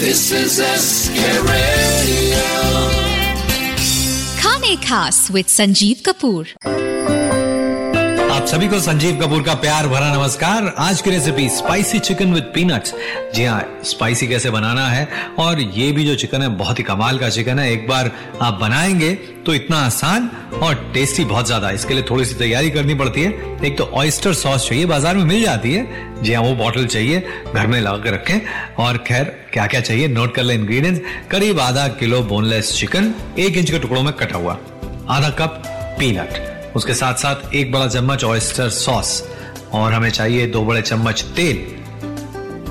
This is SK Radio. Khane Khas with Sanjeev Kapoor. सभी को संजीव कपूर का प्यार भरा नमस्कार। आज की recipe spicy chicken with peanuts जी हाँ स्पाइसी कैसे बनाना है? और ये भी जो चिकन है, बहुत ही कमाल का चिकन है। एक बार आप बनाएँगे तो इतना आसान और टेस्टी बहुत ज़्यादा इसके लिए थोड़ी सी तैयारी करनी पड़ती है। एक तो ऑयस्टर सॉस चाहिए, बाज़ार में मिल जाती है। जी हाँ वो बॉटल चाहिए, घर में लगा के रखें। और खैर क्या क्या चाहिए? नोट कर ले इंग्रेडिएंट्स करीब आधा किलो बोनलेस चिकन एक इंच के टुकड़ों में कटा हुआ। आधा कप पीनट उसके साथ साथ एक बड़ा चम्मच ऑयस्टर सॉस और हमें चाहिए दो बड़े चम्मच तेल।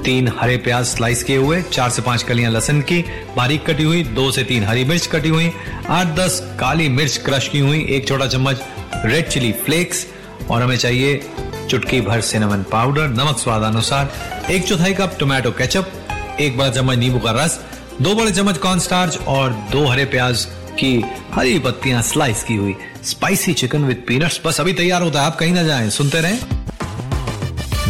तीन हरे प्याज स्लाइस किए हुए, चार से पाँच कलियाँ लहसन की, बारीक कटी हुई, दो से तीन हरी मिर्च कटी हुई, आठ दस काली मिर्च क्रश की हुई, एक छोटा चम्मच रेड चिली फ्लेक्स और हमें चाहिए चुटकी भर सिनेमन पाउडर नमक स्वाद अनुसार, एक चौथाई कप टोमेटो केचप एक बड़ा चम्मच नींबू का रस, दो बड़े चम्मच कॉर्न स्टार्च और दो हरे प्याज की हरी पत्तियाँ स्लाइस की हुई। स्पाइसी चिकन विद पीनट्स बस अभी तैयार होता है, आप कहीं ना जाएँ, सुनते रहें।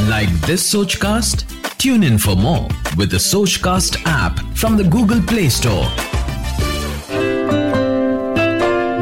Like this Sochcast? Tune in for more with the Sochcast app from the Google Play store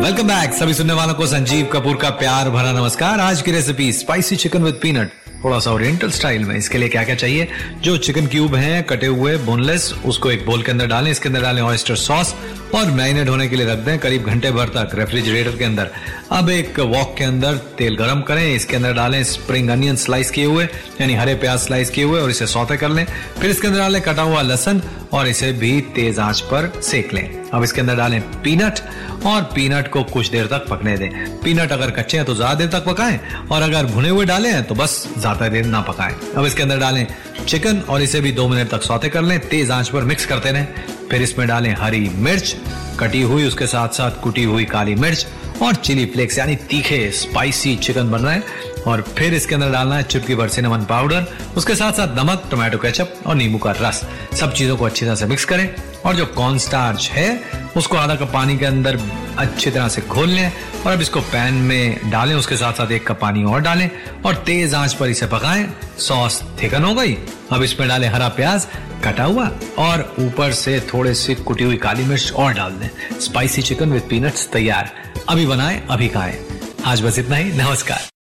welcome back सभी सुनने वालों को संजीव कपूर का प्यार भरा नमस्कार। आज की recipe spicy chicken with peanut थोड़ा सा ओरिएंटल स्टाइल में। इसके लिए क्या क्या चाहिए? जो चिकन क्यूब है, कटे हुए बोनलेस उसको एक बोल के अंदर डालें, इसके अंदर डालें ऑयस्टर सॉस और मैरिनेट होने के लिए रख दें करीब घंटे भर तक रेफ्रिजरेटर के अंदर। अब एक वॉक के अंदर तेल गर्म करें, इसके अंदर डालें स्प्रिंग अनियन स्लाइस किए हुए, यानी हरे प्याज स्लाइस किए हुए और इसे सौते कर लें। फिर इसके अंदर डालें कटा हुआ लहसन और इसे भी तेज आँच पर सेक लें। अब इसके अंदर डालें पीनट और पीनट को कुछ देर तक पकने दें। पीनट अगर कच्चे हैं तो ज़्यादा देर तक पकाएँ और अगर भुने हुए डाले हैं तो बस ज़्यादा देर ना पकाएँ। अब इसके अंदर डालें चिकन और इसे भी दो मिनट तक सौते कर लें, तेज आँच पर मिक्स करते रहें। फिर इसमें डालें हरी मिर्च, कटी हुई उसके साथ साथ कुटी हुई काली मिर्च और चिली फ्लेक्स, यानी तीखे, स्पाइसी चिकन बन रहे हैं। और फिर इसके अंदर डालना है चुटकी भर सिनेमन पाउडर उसके साथ साथ नमक टोमेटो केचप और नींबू का रस। सब चीज़ों को अच्छी तरह से मिक्स करें और जो कॉर्न स्टार्च है, उसको आधा कप पानी के अंदर अच्छी तरह से घोल लें और अब इसको पैन में डालें, उसके साथ साथ एक कप पानी और डालें और तेज आँच पर इसे पकाएँ। सॉस थिकन हो गई। अब इसमें डालें हरा प्याज, कटा हुआ और ऊपर से थोड़े से कुटी हुई काली मिर्च और डाल दें। स्पाइसी चिकन विद पीनट्स तैयार। अभी बनाएँ, अभी खाएँ। आज बस इतना ही। नमस्कार।